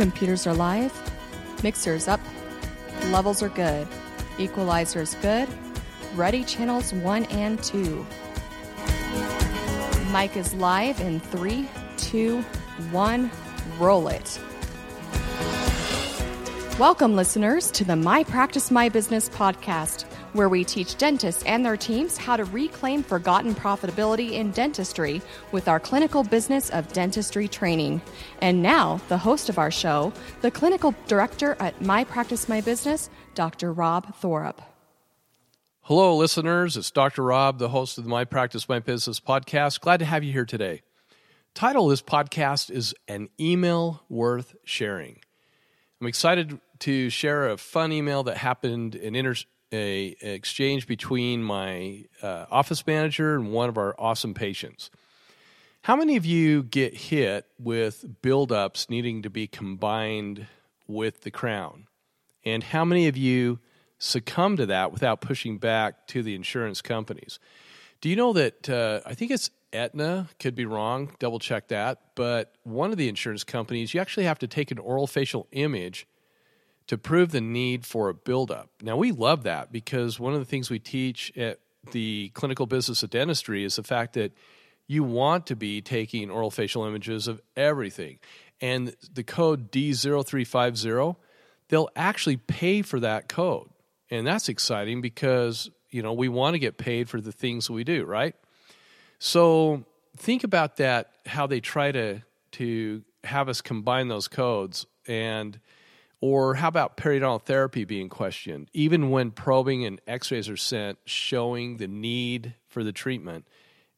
Computers are live, mixers up, levels are good, equalizers good, ready channels 1 and 2. Mic is live in three, two, one, roll it. Welcome, listeners, to the My Practice My Business podcast, where we teach dentists and their teams how to reclaim forgotten profitability in dentistry with our clinical business of dentistry training. And now, the host of our show, the clinical director at My Practice My Business, Dr. Rob Thorup. Hello, listeners. It's Dr. Rob, the host of the My Practice My Business podcast. Glad to have you here today. Title of this podcast is An Email Worth Sharing. I'm excited to share a fun email that happened in inter- a, exchange between my uh, office manager and one of our awesome patients. How many of you get hit with buildups needing to be combined with the crown? And how many of you succumb to that without pushing back to the insurance companies? Do you know that uh, I think it's Aetna, could be wrong, double check that, but one of the insurance companies, you actually have to take an oral facial image to prove the need for a buildup. Now, we love that because one of the things we teach at the clinical business of dentistry is the fact that you want to be taking oral facial images of everything. And the code D0350, they'll actually pay for that code. And that's exciting because, you know, we want to get paid for the things we do, right? So think about that, how they try to to have us combine those codes and or how about periodontal therapy being questioned? Even when probing and x rays are sent showing the need for the treatment,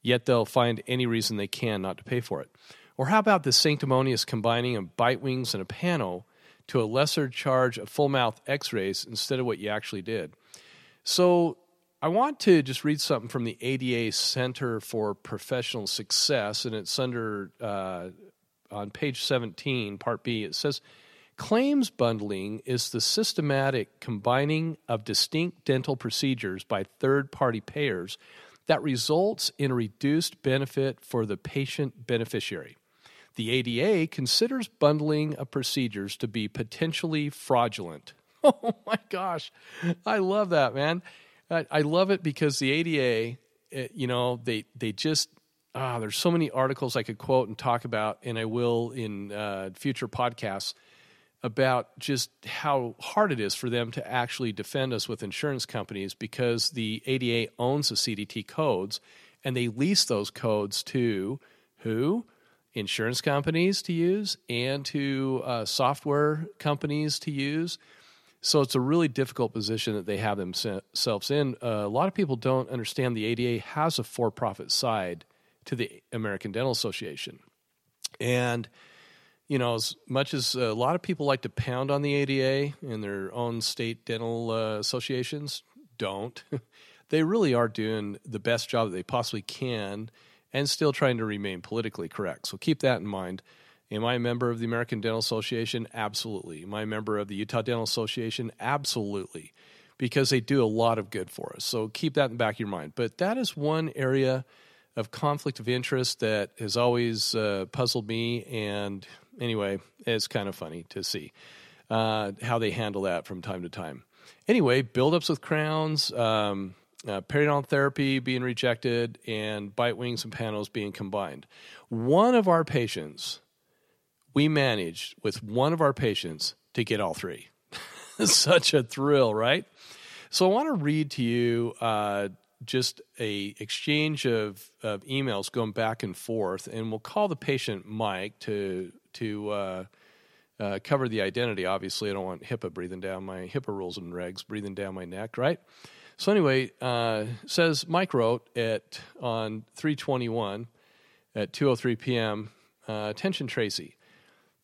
yet they'll find any reason they can not to pay for it. Or how about the sanctimonious combining of bite wings and a pano to a lesser charge of full mouth x rays instead of what you actually did? So I want to just read something from the ADA Center for Professional Success, and it's under uh, on page 17, part B. It says, Claims bundling is the systematic combining of distinct dental procedures by third party payers that results in a reduced benefit for the patient beneficiary. The ADA considers bundling of procedures to be potentially fraudulent. Oh my gosh, I love that, man. I love it because the ADA, eh, you know, they, they just, ah, there's so many articles I could quote and talk about, and I will in uh, future podcasts about just how hard it is for them to actually defend us with insurance companies because the ADA owns the CDT codes and they lease those codes to who? Insurance companies to use and to uh, software companies to use. So it's a really difficult position that they have themselves in. Uh, a lot of people don't understand the ADA has a for profit side to the American Dental Association. And you know, as much as a lot of people like to pound on the ADA and their own state dental uh, associations, don't. they really are doing the best job that they possibly can and still trying to remain politically correct. So keep that in mind. Am I a member of the American Dental Association? Absolutely. Am I a member of the Utah Dental Association? Absolutely. Because they do a lot of good for us. So keep that in the back of your mind. But that is one area of conflict of interest that has always uh, puzzled me and anyway, it's kind of funny to see uh, how they handle that from time to time. Anyway, buildups with crowns, um, uh, periodontal therapy being rejected, and bite wings and panos being combined. One of our patients, we managed with one of our patients to get all three. Such a thrill, right? So I want to read to you uh, just a exchange of, of emails going back and forth, and we'll call the patient Mike to to uh, uh, cover the identity. Obviously, I don't want HIPAA breathing down my HIPAA rules and regs breathing down my neck, right? So anyway, uh, says Mike wrote at on 321 at 2:03 p.m. Uh, attention, Tracy.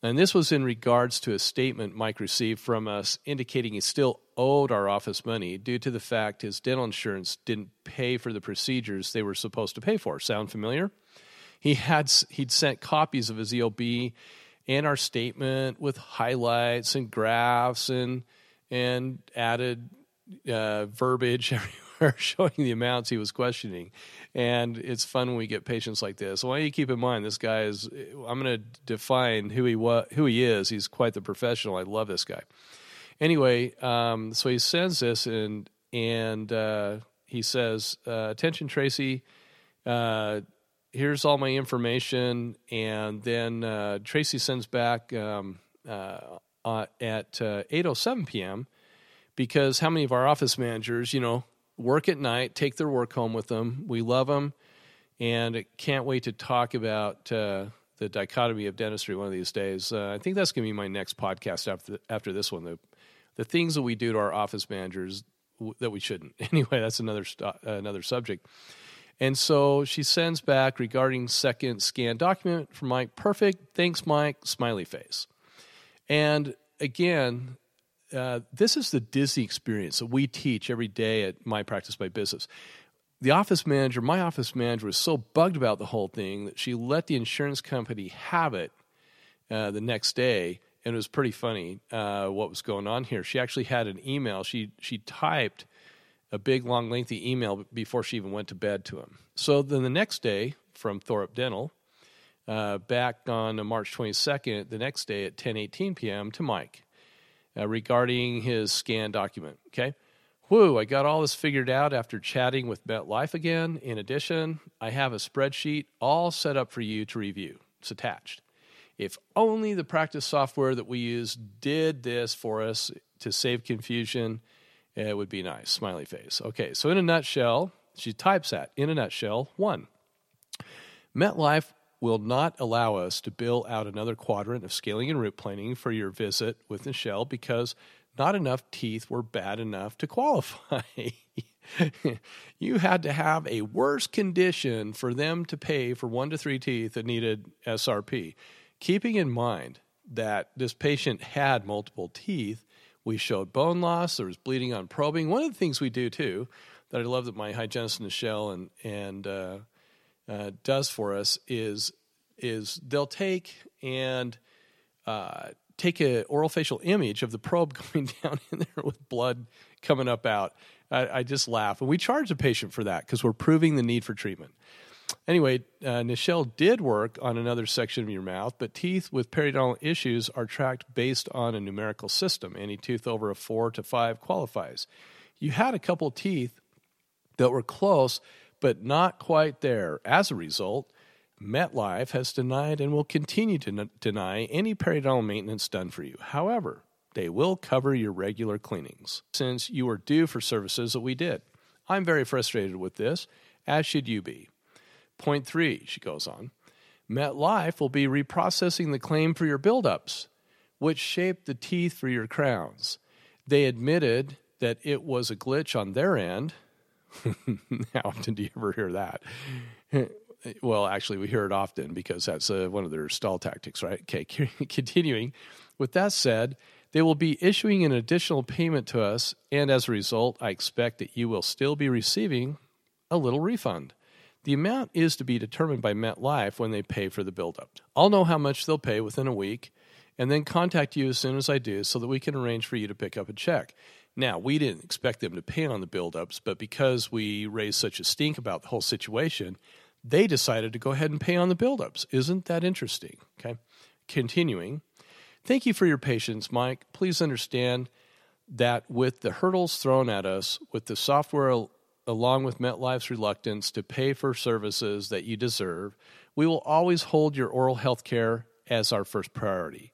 And this was in regards to a statement Mike received from us indicating he still owed our office money due to the fact his dental insurance didn't pay for the procedures they were supposed to pay for. Sound familiar? He had he'd sent copies of his EOB and our statement with highlights and graphs and and added uh, verbiage are showing the amounts he was questioning. And it's fun when we get patients like this. I want you keep in mind this guy is, I'm going to define who he, wa- who he is. He's quite the professional. I love this guy. Anyway, um, so he sends this and, and uh, he says, uh, Attention, Tracy. Uh, here's all my information. And then uh, Tracy sends back um, uh, uh, at 8.07 p.m., because how many of our office managers, you know, work at night, take their work home with them. We love them, and can't wait to talk about uh, the dichotomy of dentistry one of these days. Uh, I think that's going to be my next podcast after after this one. The the things that we do to our office managers w- that we shouldn't. Anyway, that's another st- another subject. And so she sends back regarding second scan document from Mike. Perfect. Thanks, Mike. Smiley face. And again, uh, this is the Disney experience that we teach every day at My Practice My Business. The office manager, my office manager, was so bugged about the whole thing that she let the insurance company have it uh, the next day, and it was pretty funny uh, what was going on here. She actually had an email. She she typed a big, long, lengthy email before she even went to bed to him. So then the next day from Thorup Dental, uh, back on March 22nd, the next day at 10:18 p.m. to Mike uh, regarding his scan document. Okay. Whoo, I got all this figured out after chatting with MetLife again. In addition, I have a spreadsheet all set up for you to review. It's attached. If only the practice software that we use did this for us to save confusion, it would be nice. Smiley face. Okay, so in a nutshell, she types that. In a nutshell, one, MetLife will not allow us to bill out another quadrant of scaling and root planing for your visit with Michelle because not enough teeth were bad enough to qualify. you had to have a worse condition for them to pay for one to three teeth that needed SRP. Keeping in mind that this patient had multiple teeth, we showed bone loss, there was bleeding on probing. One of the things we do too, that I love that my hygienist Michelle and, and uh, uh, does for us is is they'll take and uh, take an oral facial image of the probe going down in there with blood coming up out. I, I just laugh, and we charge the patient for that because we're proving the need for treatment. Anyway, uh, Nichelle did work on another section of your mouth, but teeth with periodontal issues are tracked based on a numerical system. Any tooth over a four to five qualifies. You had a couple teeth that were close, but not quite there. As a result, MetLife has denied and will continue to n- deny any periodontal maintenance done for you. However, they will cover your regular cleanings since you are due for services that we did. I'm very frustrated with this, as should you be. Point three, she goes on MetLife will be reprocessing the claim for your buildups, which shaped the teeth for your crowns. They admitted that it was a glitch on their end. How often do you ever hear that? well, actually, we hear it often because that's uh, one of their stall tactics, right? Okay, continuing. With that said, they will be issuing an additional payment to us, and as a result, I expect that you will still be receiving a little refund. The amount is to be determined by MetLife when they pay for the buildup. I'll know how much they'll pay within a week and then contact you as soon as I do so that we can arrange for you to pick up a check. Now, we didn't expect them to pay on the buildups, but because we raised such a stink about the whole situation, they decided to go ahead and pay on the buildups. Isn't that interesting? Okay. Continuing. Thank you for your patience, Mike. Please understand that with the hurdles thrown at us, with the software along with MetLife's reluctance to pay for services that you deserve, we will always hold your oral health care as our first priority.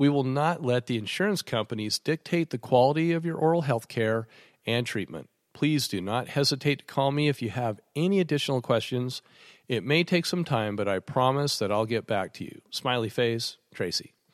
We will not let the insurance companies dictate the quality of your oral health care and treatment. Please do not hesitate to call me if you have any additional questions. It may take some time, but I promise that I'll get back to you. Smiley face, Tracy.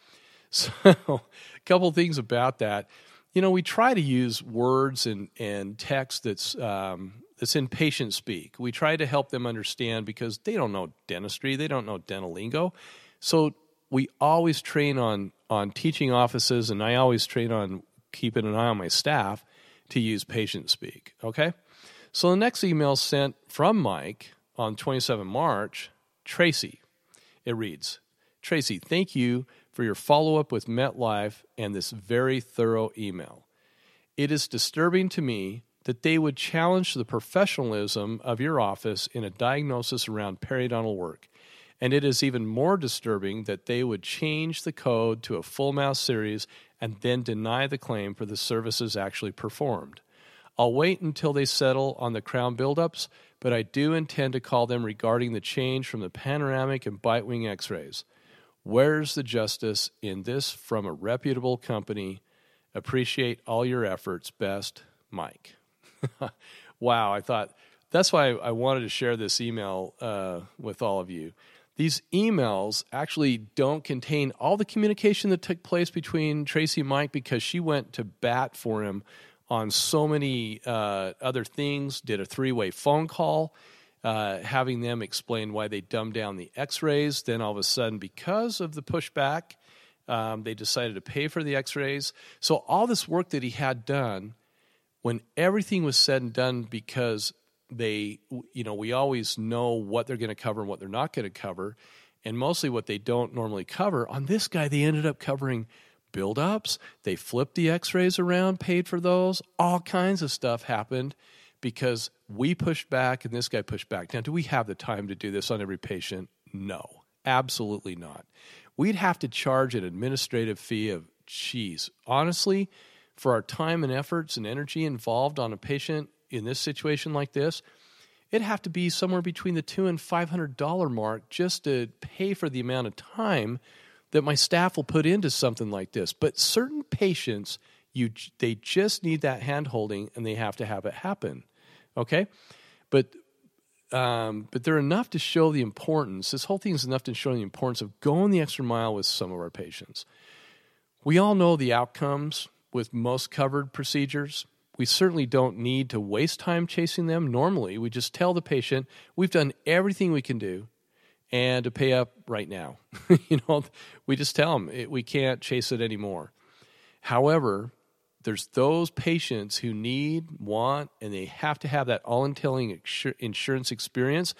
So, a couple things about that. You know, we try to use words and, and text that's um, that's in patient speak. We try to help them understand because they don't know dentistry, they don't know dental lingo. So we always train on on teaching offices, and I always train on keeping an eye on my staff to use patient speak. Okay, so the next email sent from Mike on 27 March, Tracy. It reads, Tracy, thank you for your follow up with MetLife and this very thorough email. It is disturbing to me that they would challenge the professionalism of your office in a diagnosis around periodontal work. And it is even more disturbing that they would change the code to a full mouth series and then deny the claim for the services actually performed. I'll wait until they settle on the crown buildups, but I do intend to call them regarding the change from the panoramic and bite wing x rays. Where's the justice in this from a reputable company? Appreciate all your efforts. Best, Mike. wow, I thought that's why I wanted to share this email uh, with all of you. These emails actually don't contain all the communication that took place between Tracy and Mike because she went to bat for him on so many uh, other things, did a three way phone call, uh, having them explain why they dumbed down the x rays. Then all of a sudden, because of the pushback, um, they decided to pay for the x rays. So, all this work that he had done, when everything was said and done, because they, you know, we always know what they're going to cover and what they're not going to cover. And mostly what they don't normally cover. On this guy, they ended up covering buildups. They flipped the x rays around, paid for those. All kinds of stuff happened because we pushed back and this guy pushed back. Now, do we have the time to do this on every patient? No, absolutely not. We'd have to charge an administrative fee of, geez, honestly, for our time and efforts and energy involved on a patient in this situation like this, it'd have to be somewhere between the two and five hundred dollar mark just to pay for the amount of time that my staff will put into something like this. But certain patients, you they just need that hand holding and they have to have it happen. Okay? But um, but they're enough to show the importance. This whole thing is enough to show the importance of going the extra mile with some of our patients. We all know the outcomes with most covered procedures. We certainly don't need to waste time chasing them. Normally, we just tell the patient we've done everything we can do and to pay up right now. you know, we just tell them it, we can't chase it anymore. However, there's those patients who need, want, and they have to have that all-entailing insurance experience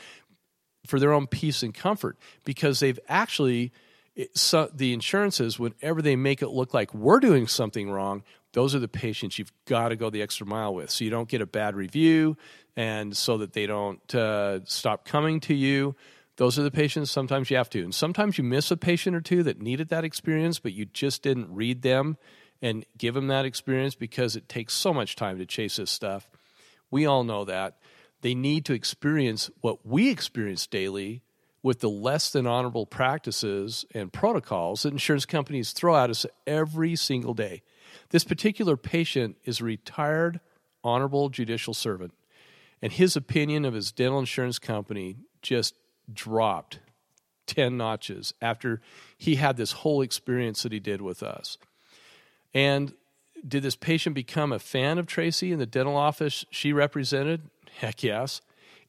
for their own peace and comfort because they've actually it, so the insurances whenever they make it look like we're doing something wrong those are the patients you've got to go the extra mile with so you don't get a bad review and so that they don't uh, stop coming to you those are the patients sometimes you have to. And sometimes you miss a patient or two that needed that experience, but you just didn't read them and give them that experience because it takes so much time to chase this stuff. We all know that. They need to experience what we experience daily with the less than honorable practices and protocols that insurance companies throw at us every single day. This particular patient is a retired honorable judicial servant, and his opinion of his dental insurance company just dropped 10 notches after he had this whole experience that he did with us. And did this patient become a fan of Tracy in the dental office she represented? Heck yes.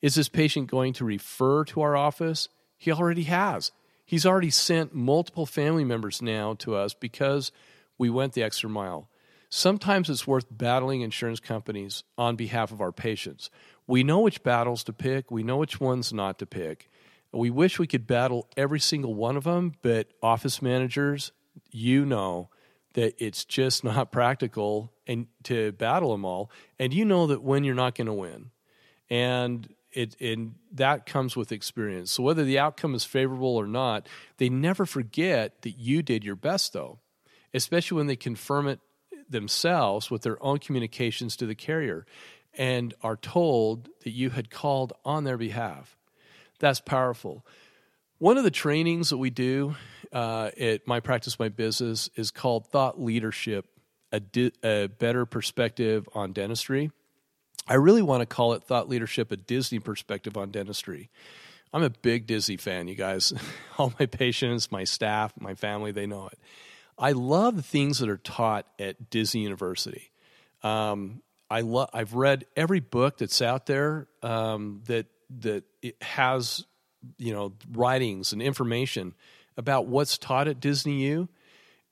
Is this patient going to refer to our office? He already has. He's already sent multiple family members now to us because we went the extra mile. Sometimes it's worth battling insurance companies on behalf of our patients. We know which battles to pick, we know which ones not to pick. We wish we could battle every single one of them, but office managers, you know that it's just not practical and to battle them all. And you know that when you're not going to win. And it and that comes with experience. So whether the outcome is favorable or not, they never forget that you did your best though. Especially when they confirm it themselves with their own communications to the carrier and are told that you had called on their behalf. That's powerful. One of the trainings that we do uh, at My Practice My Business is called Thought Leadership a, di- a Better Perspective on Dentistry. I really want to call it Thought Leadership a Disney Perspective on Dentistry. I'm a big Disney fan, you guys. All my patients, my staff, my family, they know it. I love the things that are taught at Disney University. Um, I lo- I've read every book that's out there um, that that has you know writings and information about what's taught at Disney U,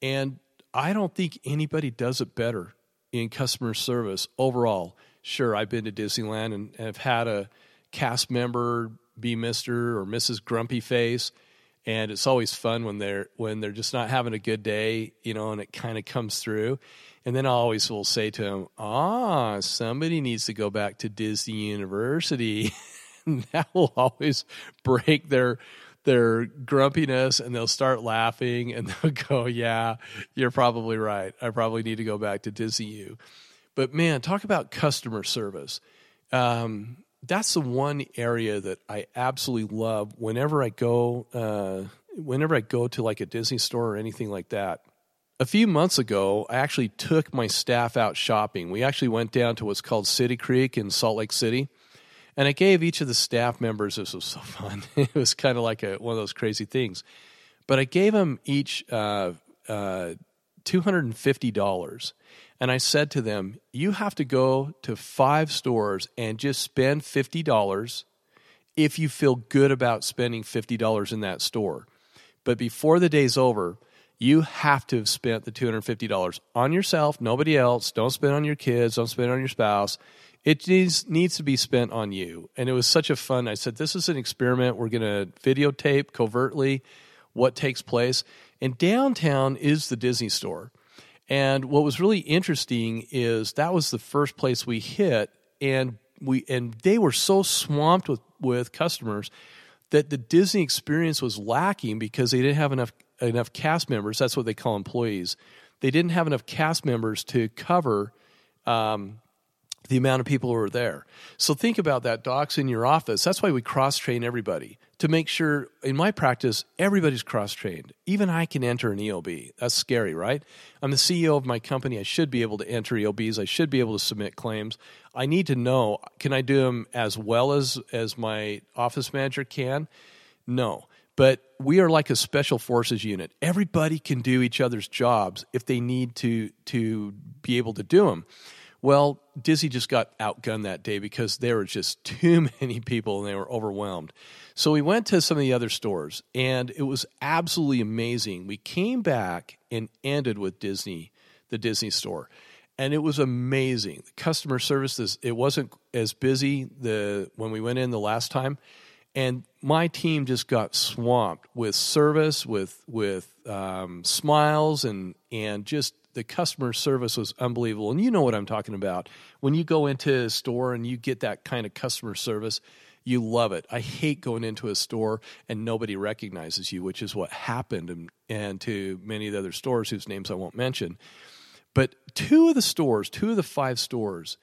and I don't think anybody does it better in customer service overall. Sure, I've been to Disneyland and have had a cast member be Mister or Mrs. Grumpy Face, and it's always fun when they're when they're just not having a good day, you know, and it kind of comes through. And then I always will say to them, ah, somebody needs to go back to Disney University. And that will always break their their grumpiness and they'll start laughing and they'll go, Yeah, you're probably right. I probably need to go back to Disney U. But man, talk about customer service. Um, that's the one area that I absolutely love whenever I go uh, whenever I go to like a Disney store or anything like that. A few months ago, I actually took my staff out shopping. We actually went down to what's called City Creek in Salt Lake City. And I gave each of the staff members, this was so fun. it was kind of like a, one of those crazy things. But I gave them each uh, uh, $250. And I said to them, You have to go to five stores and just spend $50 if you feel good about spending $50 in that store. But before the day's over, you have to have spent the $250 on yourself, nobody else. Don't spend on your kids, don't spend on your spouse. It needs, needs to be spent on you. And it was such a fun. I said, This is an experiment. We're going to videotape covertly what takes place. And downtown is the Disney store. And what was really interesting is that was the first place we hit, and we and they were so swamped with with customers that the Disney experience was lacking because they didn't have enough enough cast members. That's what they call employees. They didn't have enough cast members to cover um, the amount of people who are there. So think about that, docs in your office. That's why we cross train everybody to make sure, in my practice, everybody's cross trained. Even I can enter an EOB. That's scary, right? I'm the CEO of my company. I should be able to enter EOBs. I should be able to submit claims. I need to know can I do them as well as, as my office manager can? No. But we are like a special forces unit. Everybody can do each other's jobs if they need to to be able to do them. Well, Disney just got outgunned that day because there were just too many people and they were overwhelmed. So we went to some of the other stores and it was absolutely amazing. We came back and ended with Disney, the Disney store. And it was amazing. The customer service it wasn't as busy the when we went in the last time and my team just got swamped with service, with with um, smiles, and and just the customer service was unbelievable. And you know what I'm talking about when you go into a store and you get that kind of customer service. You love it. I hate going into a store and nobody recognizes you, which is what happened and, and to many of the other stores whose names I won't mention. But two of the stores, two of the five stores,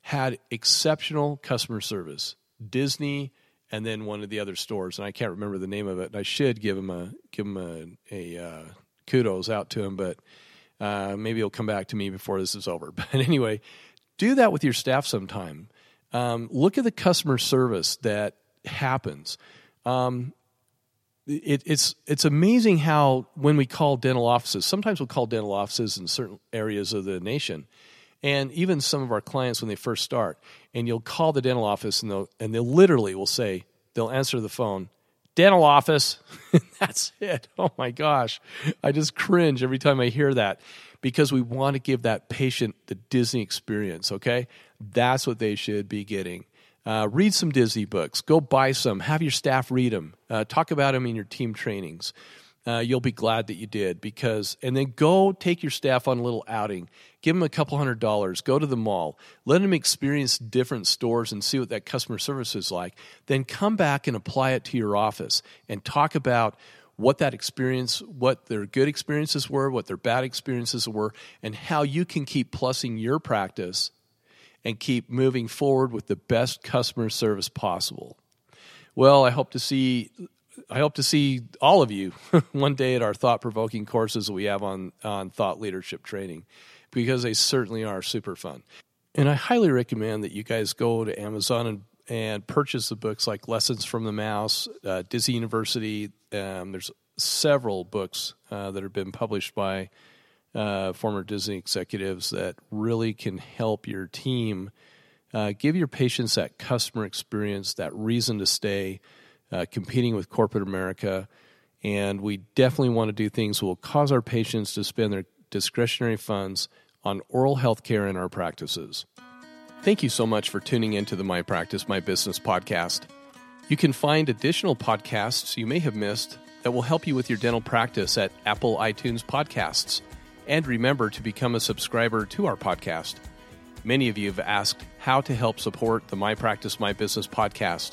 had exceptional customer service. Disney and then one of the other stores, and I can't remember the name of it. And I should give him a give him a, a uh, kudos out to him, but uh, maybe he'll come back to me before this is over. But anyway, do that with your staff sometime. Um, look at the customer service that happens. Um, it, it's it's amazing how when we call dental offices, sometimes we'll call dental offices in certain areas of the nation, and even some of our clients when they first start and you'll call the dental office and they'll and they'll literally will say they'll answer the phone dental office. That's it. Oh my gosh. I just cringe every time i hear that because we want to give that patient the disney experience okay? That's what they should be getting. Uh, read some disney books. Go buy some. Have your staff read them uh, talk about them in your team trainings uh, you'll be glad that you did because and then go take your staff on a little outing. Give them a couple hundred dollars. Go to the mall. Let them experience different stores and see what that customer service is like. Then come back and apply it to your office and talk about what that experience what their good experiences were what their bad experiences were and how you can keep plussing your practice and keep moving forward with the best customer service possible. Well, I hope to see I hope to see all of you one day at our thought provoking courses that we have on, on thought leadership training because they certainly are super fun. And I highly recommend that you guys go to Amazon and, and purchase the books like Lessons from the Mouse, uh, Disney University. Um, there's several books uh, that have been published by uh, former Disney executives that really can help your team uh, give your patients that customer experience, that reason to stay uh, competing with corporate America. And we definitely want to do things that will cause our patients to spend their discretionary funds on oral health care in our practices. Thank you so much for tuning into the My Practice, My Business podcast. You can find additional podcasts you may have missed that will help you with your dental practice at Apple iTunes Podcasts And remember to become a subscriber to our podcast. Many of you have asked how to help support the My Practice My Business podcast.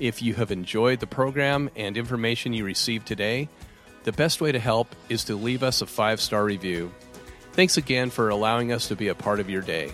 If you have enjoyed the program and information you received today, the best way to help is to leave us a five star review. Thanks again for allowing us to be a part of your day.